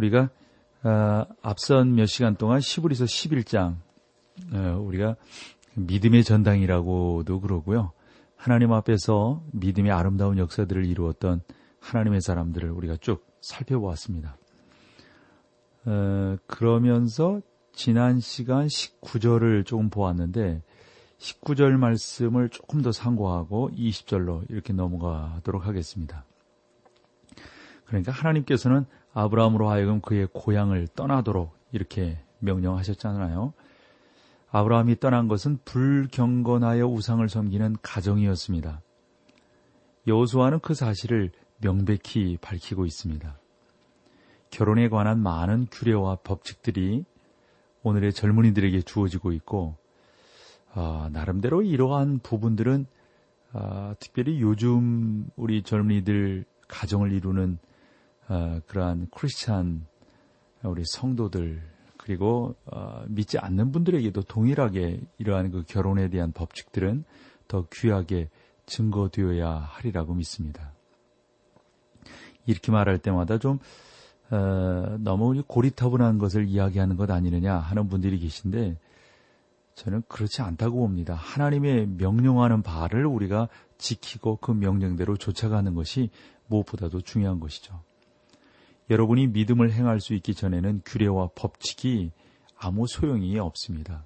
우리가 어, 앞선 몇 시간 동안 시부리서 11장 어, 우리가 믿음의 전당이라고도 그러고요. 하나님 앞에서 믿음의 아름다운 역사들을 이루었던 하나님의 사람들을 우리가 쭉 살펴보았습니다. 어, 그러면서 지난 시간 19절을 조금 보았는데 19절 말씀을 조금 더 상고하고 20절로 이렇게 넘어가도록 하겠습니다. 그러니까 하나님께서는 아브라함으로 하여금 그의 고향을 떠나도록 이렇게 명령하셨잖아요. 아브라함이 떠난 것은 불경건하여 우상을 섬기는 가정이었습니다. 여호수아는 그 사실을 명백히 밝히고 있습니다. 결혼에 관한 많은 규례와 법칙들이 오늘의 젊은이들에게 주어지고 있고 어, 나름대로 이러한 부분들은 어, 특별히 요즘 우리 젊은이들 가정을 이루는 어, 그러한 크리스찬 우리 성도들 그리고 어, 믿지 않는 분들에게도 동일하게 이러한 그 결혼에 대한 법칙들은 더 귀하게 증거되어야 하리라고 믿습니다. 이렇게 말할 때마다 좀 어, 너무 고리타분한 것을 이야기하는 것 아니느냐 하는 분들이 계신데 저는 그렇지 않다고 봅니다. 하나님의 명령하는 바를 우리가 지키고 그 명령대로 쫓아가는 것이 무엇보다도 중요한 것이죠. 여러분이 믿음을 행할 수 있기 전에는 규례와 법칙이 아무 소용이 없습니다.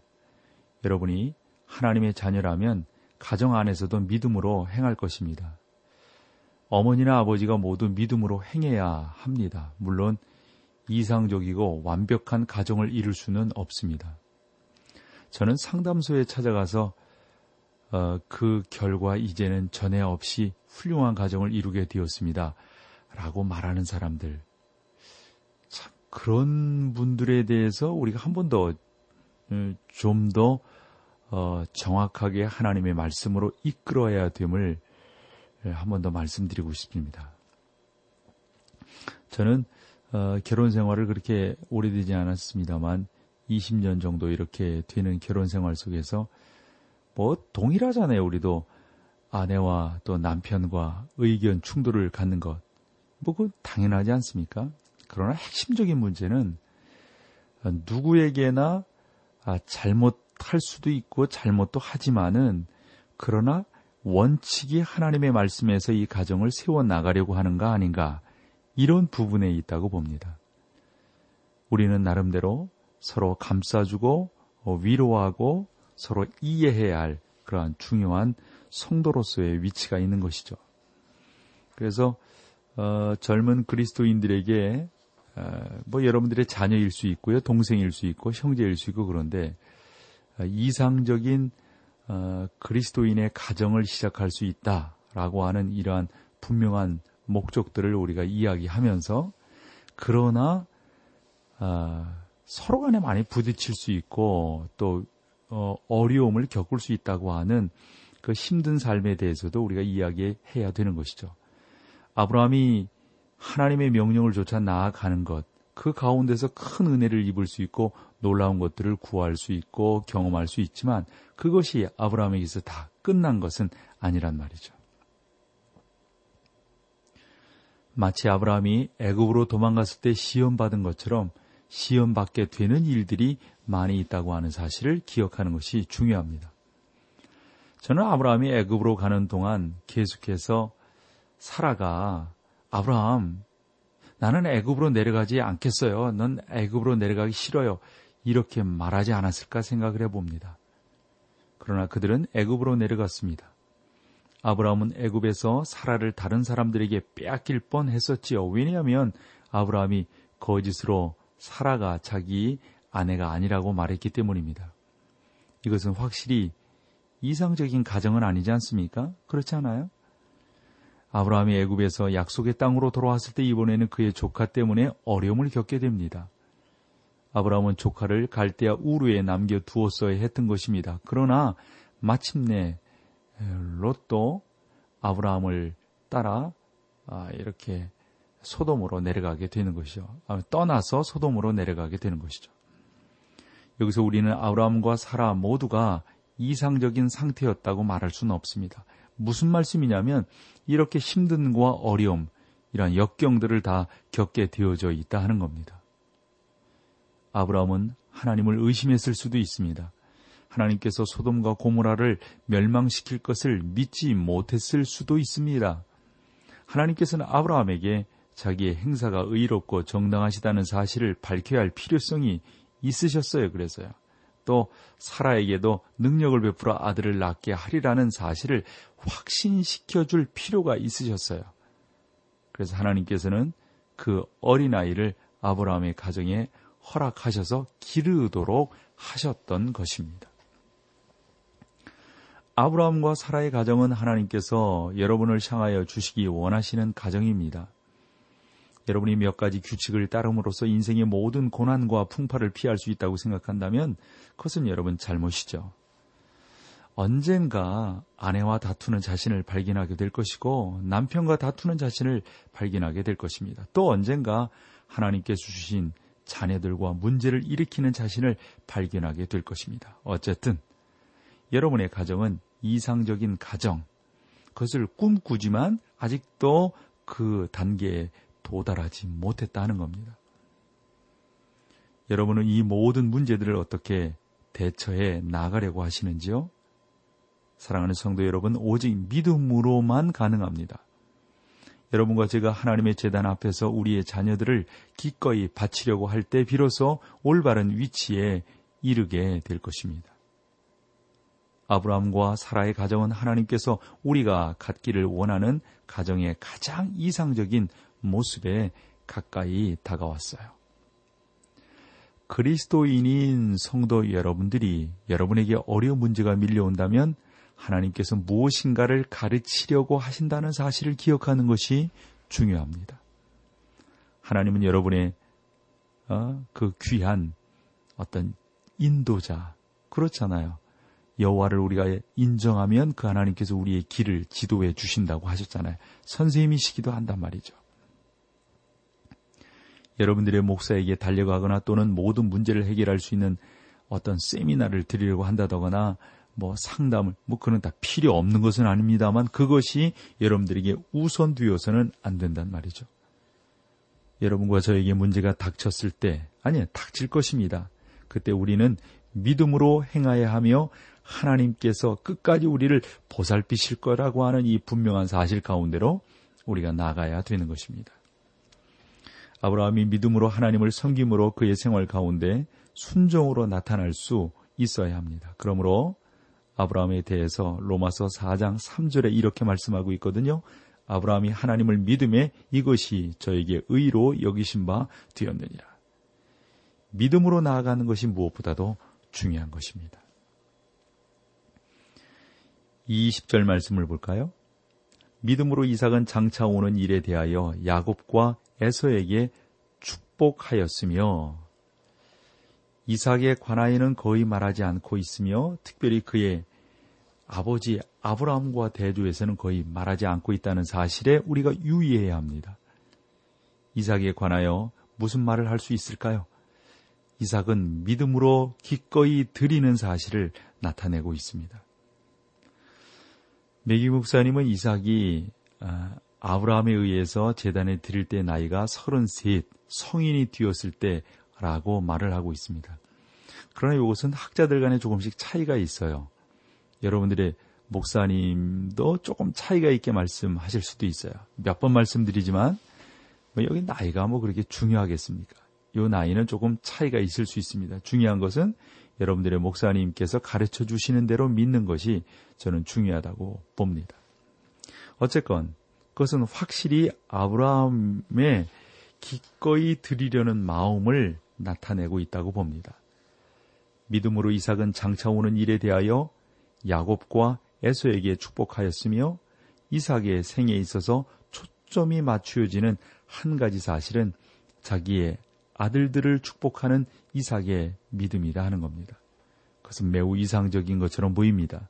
여러분이 하나님의 자녀라면 가정 안에서도 믿음으로 행할 것입니다. 어머니나 아버지가 모두 믿음으로 행해야 합니다. 물론 이상적이고 완벽한 가정을 이룰 수는 없습니다. 저는 상담소에 찾아가서 어, 그 결과 이제는 전에 없이 훌륭한 가정을 이루게 되었습니다. 라고 말하는 사람들. 참, 그런 분들에 대해서 우리가 한 번 더, 어, 좀 더, 어, 정확하게 하나님의 말씀으로 이끌어야 됨을 한 번 더 말씀드리고 싶습니다. 저는, 어, 결혼 생활을 그렇게 오래되지 않았습니다만, 20년 정도 이렇게 되는 결혼 생활 속에서 뭐 동일하잖아요. 우리도 아내와 또 남편과 의견 충돌을 갖는 것. 뭐, 그 당연하지 않습니까? 그러나 핵심적인 문제는 누구에게나 아, 잘못할 수도 있고 잘못도 하지만은 그러나 원칙이 하나님의 말씀에서 이 가정을 세워 나가려고 하는가 아닌가 이런 부분에 있다고 봅니다. 우리는 나름대로 서로 감싸주고 어, 위로하고 서로 이해해야 할 그러한 중요한 성도로서의 위치가 있는 것이죠. 그래서 어, 젊은 그리스도인들에게 어, 뭐 여러분들의 자녀일 수 있고요, 동생일 수 있고 형제일 수 있고 그런데 어, 이상적인 어, 그리스도인의 가정을 시작할 수 있다라고 하는 이러한 분명한 목적들을 우리가 이야기하면서 그러나 어, 서로 간에 많이 부딪힐 수 있고 또 어, 어려움을 겪을 수 있다고 하는 그 힘든 삶에 대해서도 우리가 이야기해야 되는 것이죠. 아브라함이 하나님의 명령을 조차 나아가는 것, 그 가운데서 큰 은혜를 입을 수 있고 놀라운 것들을 구할 수 있고 경험할 수 있지만 그것이 아브라함에게서 다 끝난 것은 아니란 말이죠. 마치 아브라함이 애굽으로 도망갔을 때 시험 받은 것처럼 시험 받게 되는 일들이 많이 있다고 하는 사실을 기억하는 것이 중요합니다. 저는 아브라함이 애굽으로 가는 동안 계속해서 사라가 아브라함 나는 애굽으로 내려가지 않겠어요. 넌 애굽으로 내려가기 싫어요. 이렇게 말하지 않았을까 생각을 해봅니다. 그러나 그들은 애굽으로 내려갔습니다. 아브라함은 애굽에서 사라를 다른 사람들에게 빼앗길 뻔했었지요. 왜냐하면 아브라함이 거짓으로 사라가 자기 아내가 아니라고 말했기 때문입니다. 이것은 확실히 이상적인 가정은 아니지 않습니까? 그렇지 않아요? 아브라함이 애굽에서 약속의 땅으로 돌아왔을 때 이번에는 그의 조카 때문에 어려움을 겪게 됩니다. 아브라함은 조카를 갈대아 우르에 남겨 두었어야 했던 것입니다. 그러나 마침내 롯도 아브라함을 따라 아, 이렇게 소돔으로 내려가게 되는 것이죠. 아, 떠나서 소돔으로 내려가게 되는 것이죠. 여기서 우리는 아브라함과 사라 모두가 이상적인 상태였다고 말할 수는 없습니다. 무슨 말씀이냐면 이렇게 힘든과 어려움, 이런 역경들을 다 겪게 되어져 있다 하는 겁니다. 아브라함은 하나님을 의심했을 수도 있습니다. 하나님께서 소돔과 고모라를 멸망시킬 것을 믿지 못했을 수도 있습니다. 하나님께서는 아브라함에게 자기의 행사가 의롭고 정당하시다는 사실을 밝혀야 할 필요성이 있으셨어요. 그래서요. 또 사라에게도 능력을 베풀어 아들을 낳게 하리라는 사실을 확신시켜 줄 필요가 있으셨어요. 그래서 하나님께서는 그 어린아이를 아브라함의 가정에 허락하셔서 기르도록 하셨던 것입니다. 아브라함과 사라의 가정은 하나님께서 여러분을 향하여 주시기 원하시는 가정입니다. 여러분이 몇 가지 규칙을 따름으로써 인생의 모든 고난과 풍파를 피할 수 있다고 생각한다면 그것은 여러분 잘못이죠. 언젠가 아내와 다투는 자신을 발견하게 될 것이고 남편과 다투는 자신을 발견하게 될 것입니다. 또 언젠가 하나님께서 주신 자녀들과 문제를 일으키는 자신을 발견하게 될 것입니다. 어쨌든 여러분의 가정은 이상적인 가정, 그것을 꿈꾸지만 아직도 그 단계에 도달하지 못했다는 겁니다. 여러분은 이 모든 문제들을 어떻게 대처해 나가려고 하시는지요? 사랑하는 성도 여러분, 오직 믿음으로만 가능합니다. 여러분과 제가 하나님의 재단 앞에서 우리의 자녀들을 기꺼이 바치려고 할 때 비로소 올바른 위치에 이르게 될 것입니다. 아브라함과 사라의 가정은 하나님께서 우리가 갖기를 원하는 가정의 가장 이상적인 모습에 가까이 다가왔어요. 그리스도인인 성도 여러분들이 여러분에게 어려운 문제가 밀려온다면 하나님께서 무엇인가를 가르치려고 하신다는 사실을 기억하는 것이 중요합니다. 하나님은 여러분의 어, 그 귀한 어떤 인도자 그렇잖아요. 여호와를 우리가 인정하면 그 하나님께서 우리의 길을 지도해 주신다고 하셨잖아요. 선생님이시기도 한단 말이죠. 여러분들의 목사에게 달려가거나 또는 모든 문제를 해결할 수 있는 어떤 세미나를 드리려고 한다거나 뭐 상담을 뭐 그런 다 필요 없는 것은 아닙니다만 그것이 여러분들에게 우선 되어서는 안 된단 말이죠. 여러분과 저에게 문제가 닥쳤을 때 아니 닥칠 것입니다. 그때 우리는 믿음으로 행하여 하며 하나님께서 끝까지 우리를 보살피실 거라고 하는 이 분명한 사실 가운데로 우리가 나가야 되는 것입니다. 아브라함이 믿음으로 하나님을 섬김으로 그의 생활 가운데 순종으로 나타날 수 있어야 합니다. 그러므로 아브라함에 대해서 로마서 4장 3절에 이렇게 말씀하고 있거든요. 아브라함이 하나님을 믿음에 이것이 저에게 의로 여기신 바 되었느니라. 믿음으로 나아가는 것이 무엇보다도 중요한 것입니다. 20절 말씀을 볼까요? 믿음으로 이삭은 장차 오는 일에 대하여 야곱과 에서에게 축복하였으며 이삭에 관하여는 거의 말하지 않고 있으며 특별히 그의 아버지 아브라함과 대조에서는 거의 말하지 않고 있다는 사실에 우리가 유의해야 합니다. 이삭에 관하여 무슨 말을 할 수 있을까요? 이삭은 믿음으로 기꺼이 드리는 사실을 나타내고 있습니다. 메기 목사님은 이삭이 아, 아브라함에 의해서 재단에 드릴 때 나이가 33, 성인이 되었을 때 라고 말을 하고 있습니다. 그러나 이것은 학자들 간에 조금씩 차이가 있어요. 여러분들의 목사님도 조금 차이가 있게 말씀하실 수도 있어요. 몇 번 말씀드리지만 뭐 여기 나이가 뭐 그렇게 중요하겠습니까? 이 나이는 조금 차이가 있을 수 있습니다. 중요한 것은 여러분들의 목사님께서 가르쳐 주시는 대로 믿는 것이 저는 중요하다고 봅니다. 어쨌건 그것은 확실히 아브라함의 기꺼이 드리려는 마음을 나타내고 있다고 봅니다. 믿음으로 이삭은 장차 오는 일에 대하여 야곱과 에서에게 축복하였으며 이삭의 생에 있어서 초점이 맞추어지는 한 가지 사실은 자기의 아들들을 축복하는 이삭의 믿음이다 하는 겁니다. 그것은 매우 이상적인 것처럼 보입니다.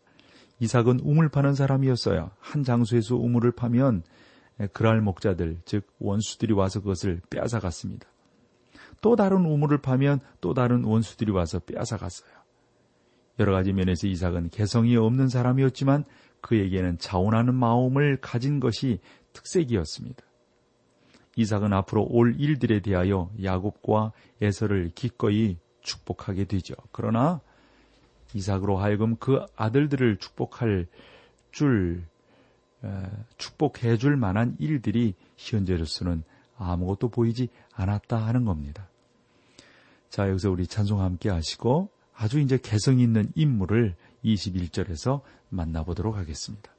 이삭은 우물 파는 사람이었어요. 한 장소에서 우물을 파면 그랄 목자들, 즉 원수들이 와서 그것을 빼앗아 갔습니다. 또 다른 우물을 파면 또 다른 원수들이 와서 빼앗아 갔어요. 여러 가지 면에서 이삭은 개성이 없는 사람이었지만 그에게는 자원하는 마음을 가진 것이 특색이었습니다. 이삭은 앞으로 올 일들에 대하여 야곱과 에서를 기꺼이 축복하게 되죠. 그러나 이삭으로 하여금 그 아들들을 축복할 줄 축복해 줄 만한 일들이 현재로서는 아무것도 보이지 않았다 하는 겁니다. 자, 여기서 우리 찬송 함께 하시고 아주 이제 개성 있는 인물을 21절에서 만나보도록 하겠습니다.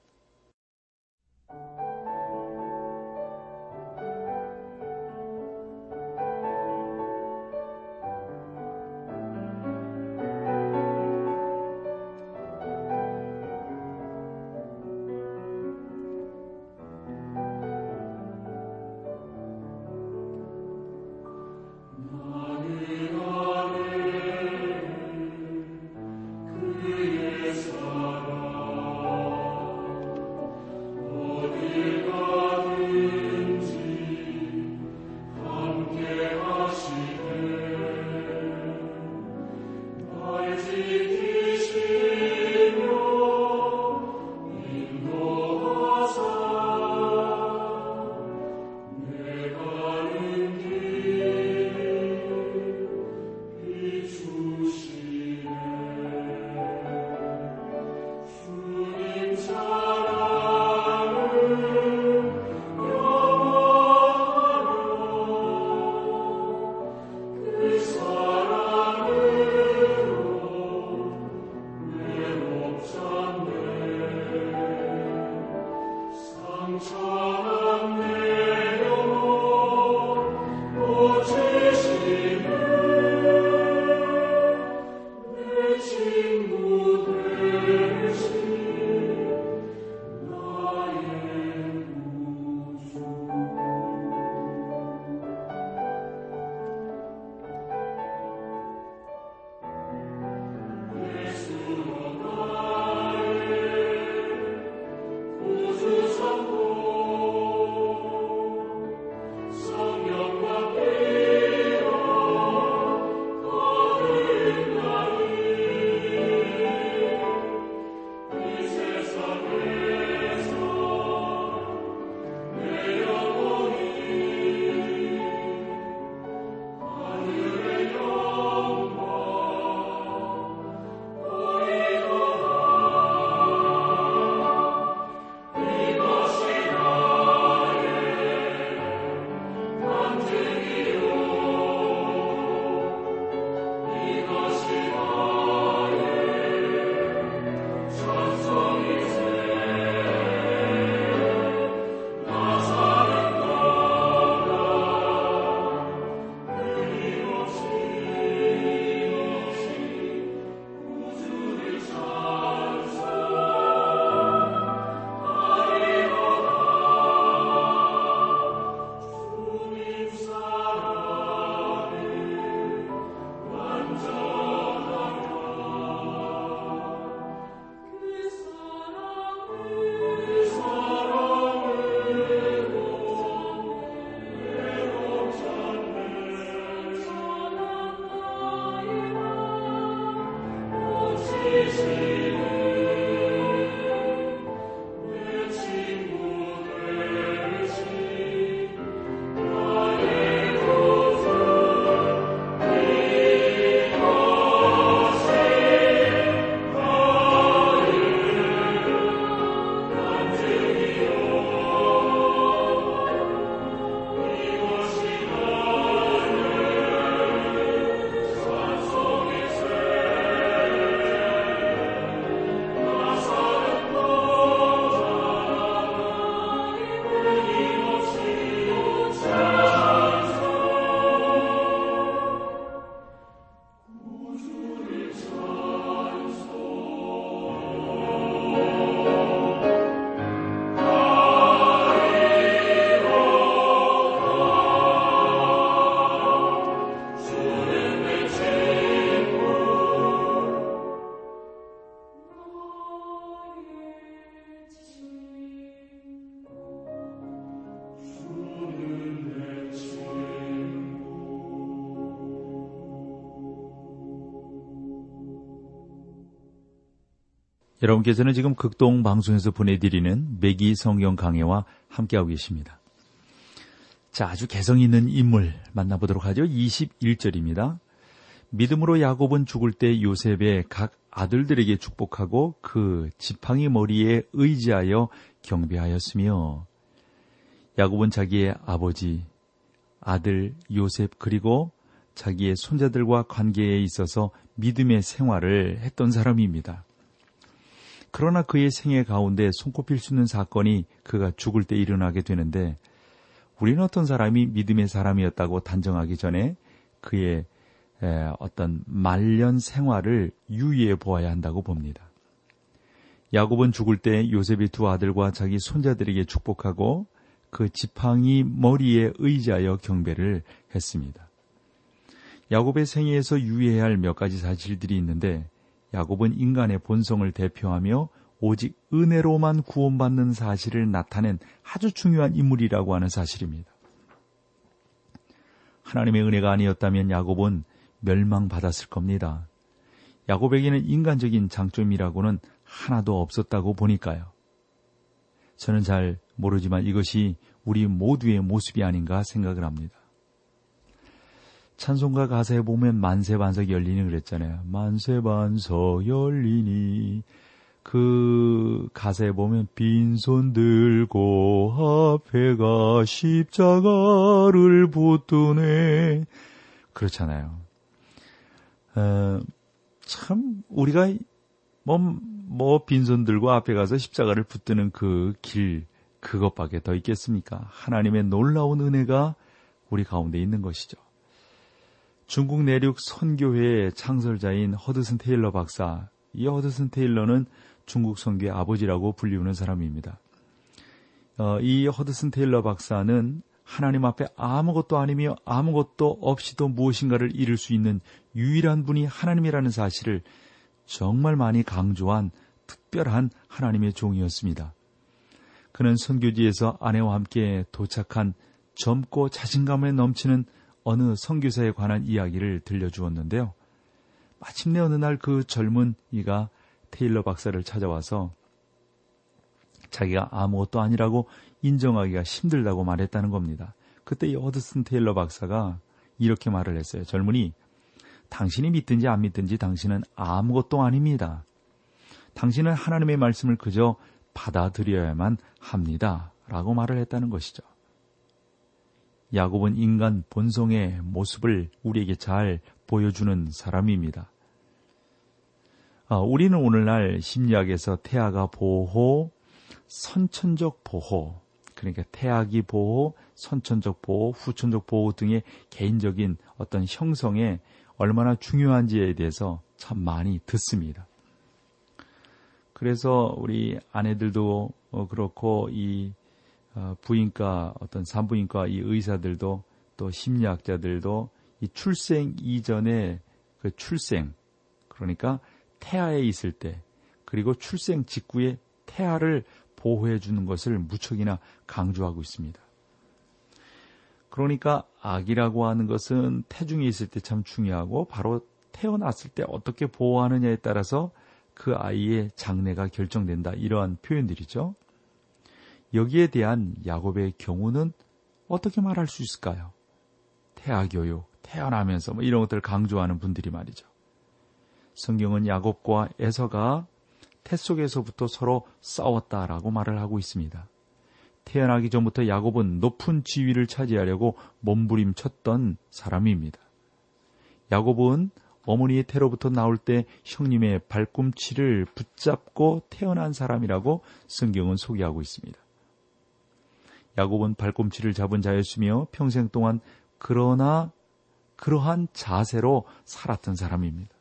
여러분께서는 지금 극동 방송에서 보내드리는 매기 성경 강해와 함께하고 계십니다. 자, 아주 개성 있는 인물 만나보도록 하죠. 21절입니다. 믿음으로 야곱은 죽을 때 요셉의 각 아들들에게 축복하고 그 지팡이 머리에 의지하여 경배하였으며 야곱은 자기의 아버지, 아들 요셉 그리고 자기의 손자들과 관계에 있어서 믿음의 생활을 했던 사람입니다. 그러나 그의 생애 가운데 손꼽힐 수 있는 사건이 그가 죽을 때 일어나게 되는데 우리는 어떤 사람이 믿음의 사람이었다고 단정하기 전에 그의 어떤 말년 생활을 유의해 보아야 한다고 봅니다. 야곱은 죽을 때 요셉의 두 아들과 자기 손자들에게 축복하고 그 지팡이 머리에 의지하여 경배를 했습니다. 야곱의 생애에서 유의해야 할 몇 가지 사실들이 있는데 야곱은 인간의 본성을 대표하며 오직 은혜로만 구원받는 사실을 나타낸 아주 중요한 인물이라고 하는 사실입니다. 하나님의 은혜가 아니었다면 야곱은 멸망받았을 겁니다. 야곱에게는 인간적인 장점이라고는 하나도 없었다고 보니까요. 저는 잘 모르지만 이것이 우리 모두의 모습이 아닌가 생각을 합니다. 찬송가 가사에 보면 만세 반석 열리니 그랬잖아요. 만세 반석 열리니 그 가사에 보면 빈손 들고 앞에가 십자가를 붙드네 그렇잖아요. 어, 참 우리가 뭐, 뭐 빈손 들고 앞에 가서 십자가를 붙드는 그 길 그것밖에 더 있겠습니까? 하나님의 놀라운 은혜가 우리 가운데 있는 것이죠. 중국 내륙 선교회의 창설자인 허드슨 테일러 박사. 이 허드슨 테일러는 중국 선교의 아버지라고 불리우는 사람입니다. 어, 이 허드슨 테일러 박사는 하나님 앞에 아무것도 아니며 아무것도 없이도 무엇인가를 이룰 수 있는 유일한 분이 하나님이라는 사실을 정말 많이 강조한 특별한 하나님의 종이었습니다. 그는 선교지에서 아내와 함께 도착한 젊고 자신감에 넘치는 어느 선교사에 관한 이야기를 들려주었는데요. 마침내 어느 날 그 젊은 이가 테일러 박사를 찾아와서 자기가 아무것도 아니라고 인정하기가 힘들다고 말했다는 겁니다. 그때 이 허드슨 테일러 박사가 이렇게 말을 했어요. 젊은이, 당신이 믿든지 안 믿든지 당신은 아무것도 아닙니다. 당신은 하나님의 말씀을 그저 받아들여야만 합니다. 라고 말을 했다는 것이죠. 야곱은 인간 본성의 모습을 우리에게 잘 보여주는 사람입니다. 아, 우리는 오늘날 심리학에서 태아가 보호, 선천적 보호, 그러니까 태아기 보호, 선천적 보호, 후천적 보호 등의 개인적인 어떤 형성에 얼마나 중요한지에 대해서 참 많이 듣습니다. 그래서 우리 아내들도 어, 그렇고 이 어, 부인과 어떤 산부인과 이 의사들도 또 심리학자들도 이 출생 이전에 그 출생 그러니까 태아에 있을 때 그리고 출생 직후에 태아를 보호해 주는 것을 무척이나 강조하고 있습니다. 그러니까 아기라고 하는 것은 태중에 있을 때 참 중요하고 바로 태어났을 때 어떻게 보호하느냐에 따라서 그 아이의 장래가 결정된다. 이러한 표현들이죠. 여기에 대한 야곱의 경우는 어떻게 말할 수 있을까요? 태아교육, 태어나면서 뭐 이런 것들을 강조하는 분들이 말이죠. 성경은 야곱과 에서가 태 속에서부터 서로 싸웠다라고 말을 하고 있습니다. 태어나기 전부터 야곱은 높은 지위를 차지하려고 몸부림쳤던 사람입니다. 야곱은 어머니의 태로부터 나올 때 형님의 발꿈치를 붙잡고 태어난 사람이라고 성경은 소개하고 있습니다. 야곱은 발꿈치를 잡은 자였으며 평생 동안 그러나 그러한 자세로 살았던 사람입니다.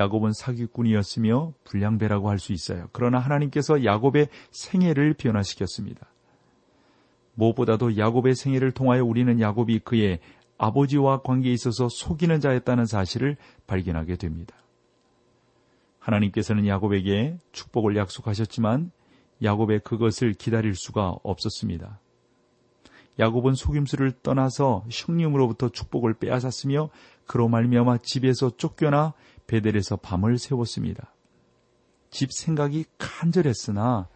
야곱은 사기꾼이었으며 불량배라고 할 수 있어요. 그러나 하나님께서 야곱의 생애를 변화시켰습니다. 무엇보다도 야곱의 생애를 통하여 우리는 야곱이 그의 아버지와 관계에 있어서 속이는 자였다는 사실을 발견하게 됩니다. 하나님께서는 야곱에게 축복을 약속하셨지만 야곱의 그것을 기다릴 수가 없었습니다. 야곱은 속임수를 떠나서 형님으로부터 축복을 빼앗았으며 그로 말미암아 집에서 쫓겨나 베델에서 밤을 세웠습니다. 집 생각이 간절했으나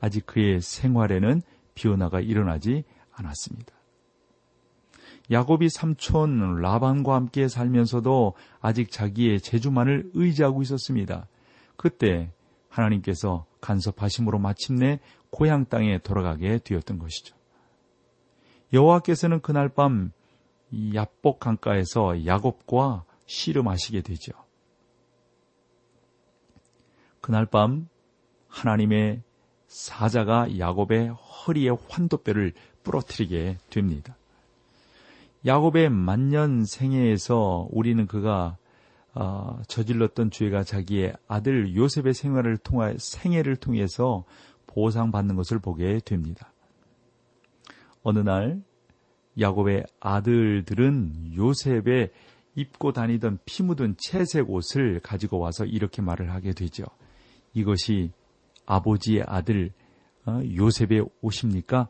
아직 그의 생활에는 변화가 일어나지 않았습니다. 야곱이 삼촌 라반과 함께 살면서도 아직 자기의 재주만을 의지하고 있었습니다. 그때 하나님께서 간섭하심으로 마침내 고향 땅에 돌아가게 되었던 것이죠. 여호와께서는 그날 밤 야복 강가에서 야곱과 씨름하시게 되죠. 그날 밤 하나님의 사자가 야곱의 허리에 환도뼈를 부러뜨리게 됩니다. 야곱의 만년 생애에서 우리는 그가 어, 저질렀던 죄가 자기의 아들 요셉의 생활을 통하 생애를 통해서 보상받는 것을 보게 됩니다. 어느 날 야곱의 아들들은 요셉의 입고 다니던 피 묻은 채색 옷을 가지고 와서 이렇게 말을 하게 되죠. 이것이 아버지의 아들 어, 요셉의 옷입니까?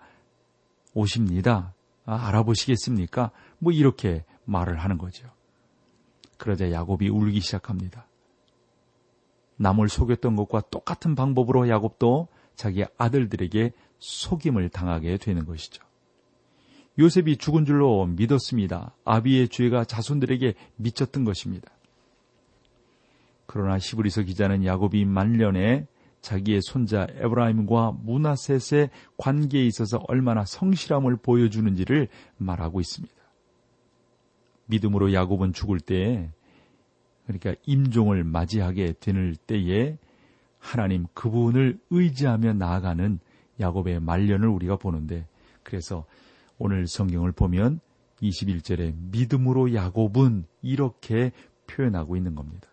옷입니다. 아, 알아보시겠습니까? 뭐 이렇게 말을 하는 거죠. 그러자 야곱이 울기 시작합니다. 남을 속였던 것과 똑같은 방법으로 야곱도 자기 아들들에게 속임을 당하게 되는 것이죠. 요셉이 죽은 줄로 믿었습니다. 아비의 죄가 자손들에게 미쳤던 것입니다. 그러나 시브리서 기자는 야곱이 말년에 자기의 손자 에브라임과 문하셋의 관계에 있어서 얼마나 성실함을 보여주는지를 말하고 있습니다. 믿음으로 야곱은 죽을 때에 그러니까 임종을 맞이하게 되는 때에 하나님 그분을 의지하며 나아가는 야곱의 말년을 우리가 보는데 그래서 오늘 성경을 보면 21절에 믿음으로 야곱은 이렇게 표현하고 있는 겁니다.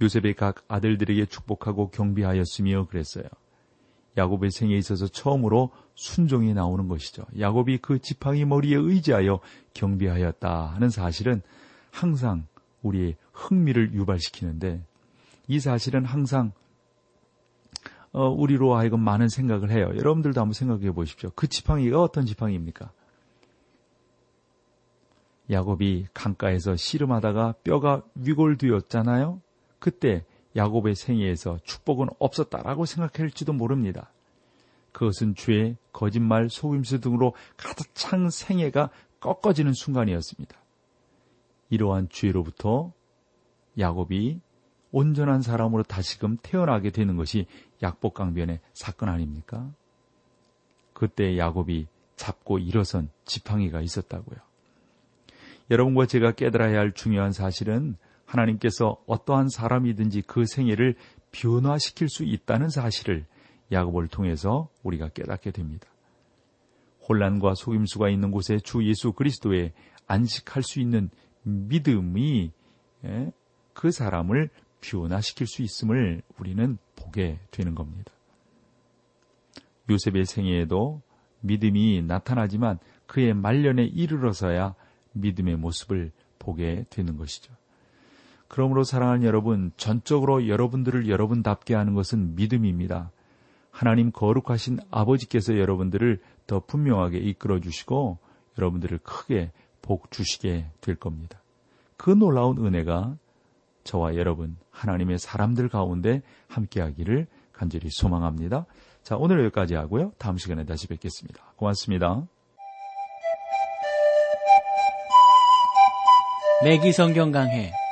요셉의 각 아들들에게 축복하고 경비하였으며 그랬어요. 야곱의 생에 있어서 처음으로 순종이 나오는 것이죠. 야곱이 그 지팡이 머리에 의지하여 경비하였다 하는 사실은 항상 우리의 흥미를 유발시키는데 이 사실은 항상 어, 우리로 하여금 많은 생각을 해요. 여러분들도 한번 생각해 보십시오. 그 지팡이가 어떤 지팡이입니까? 야곱이 강가에서 씨름하다가 뼈가 위골되었잖아요. 그때 야곱의 생애에서 축복은 없었다라고 생각할지도 모릅니다. 그것은 죄, 거짓말, 속임수 등으로 가득 찬 생애가 꺾어지는 순간이었습니다. 이러한 죄로부터 야곱이 온전한 사람으로 다시금 태어나게 되는 것이 약복강변의 사건 아닙니까? 그때 야곱이 잡고 일어선 지팡이가 있었다고요. 여러분과 제가 깨달아야 할 중요한 사실은 하나님께서 어떠한 사람이든지 그 생애를 변화시킬 수 있다는 사실을 야곱을 통해서 우리가 깨닫게 됩니다. 혼란과 속임수가 있는 곳에 주 예수 그리스도에 안식할 수 있는 믿음이 예, 그 사람을 변화시킬 수 있음을 우리는 보게 되는 겁니다. 요셉의 생애에도 믿음이 나타나지만 그의 말년에 이르러서야 믿음의 모습을 보게 되는 것이죠. 그러므로 사랑하는 여러분, 전적으로 여러분들을 여러분답게 하는 것은 믿음입니다. 하나님 거룩하신 아버지께서 여러분들을 더 분명하게 이끌어 주시고 여러분들을 크게 복 주시게 될 겁니다. 그 놀라운 은혜가 저와 여러분, 하나님의 사람들 가운데 함께하기를 간절히 소망합니다. 자, 오늘 여기까지 하고요. 다음 시간에 다시 뵙겠습니다. 고맙습니다. 매기 성경 강해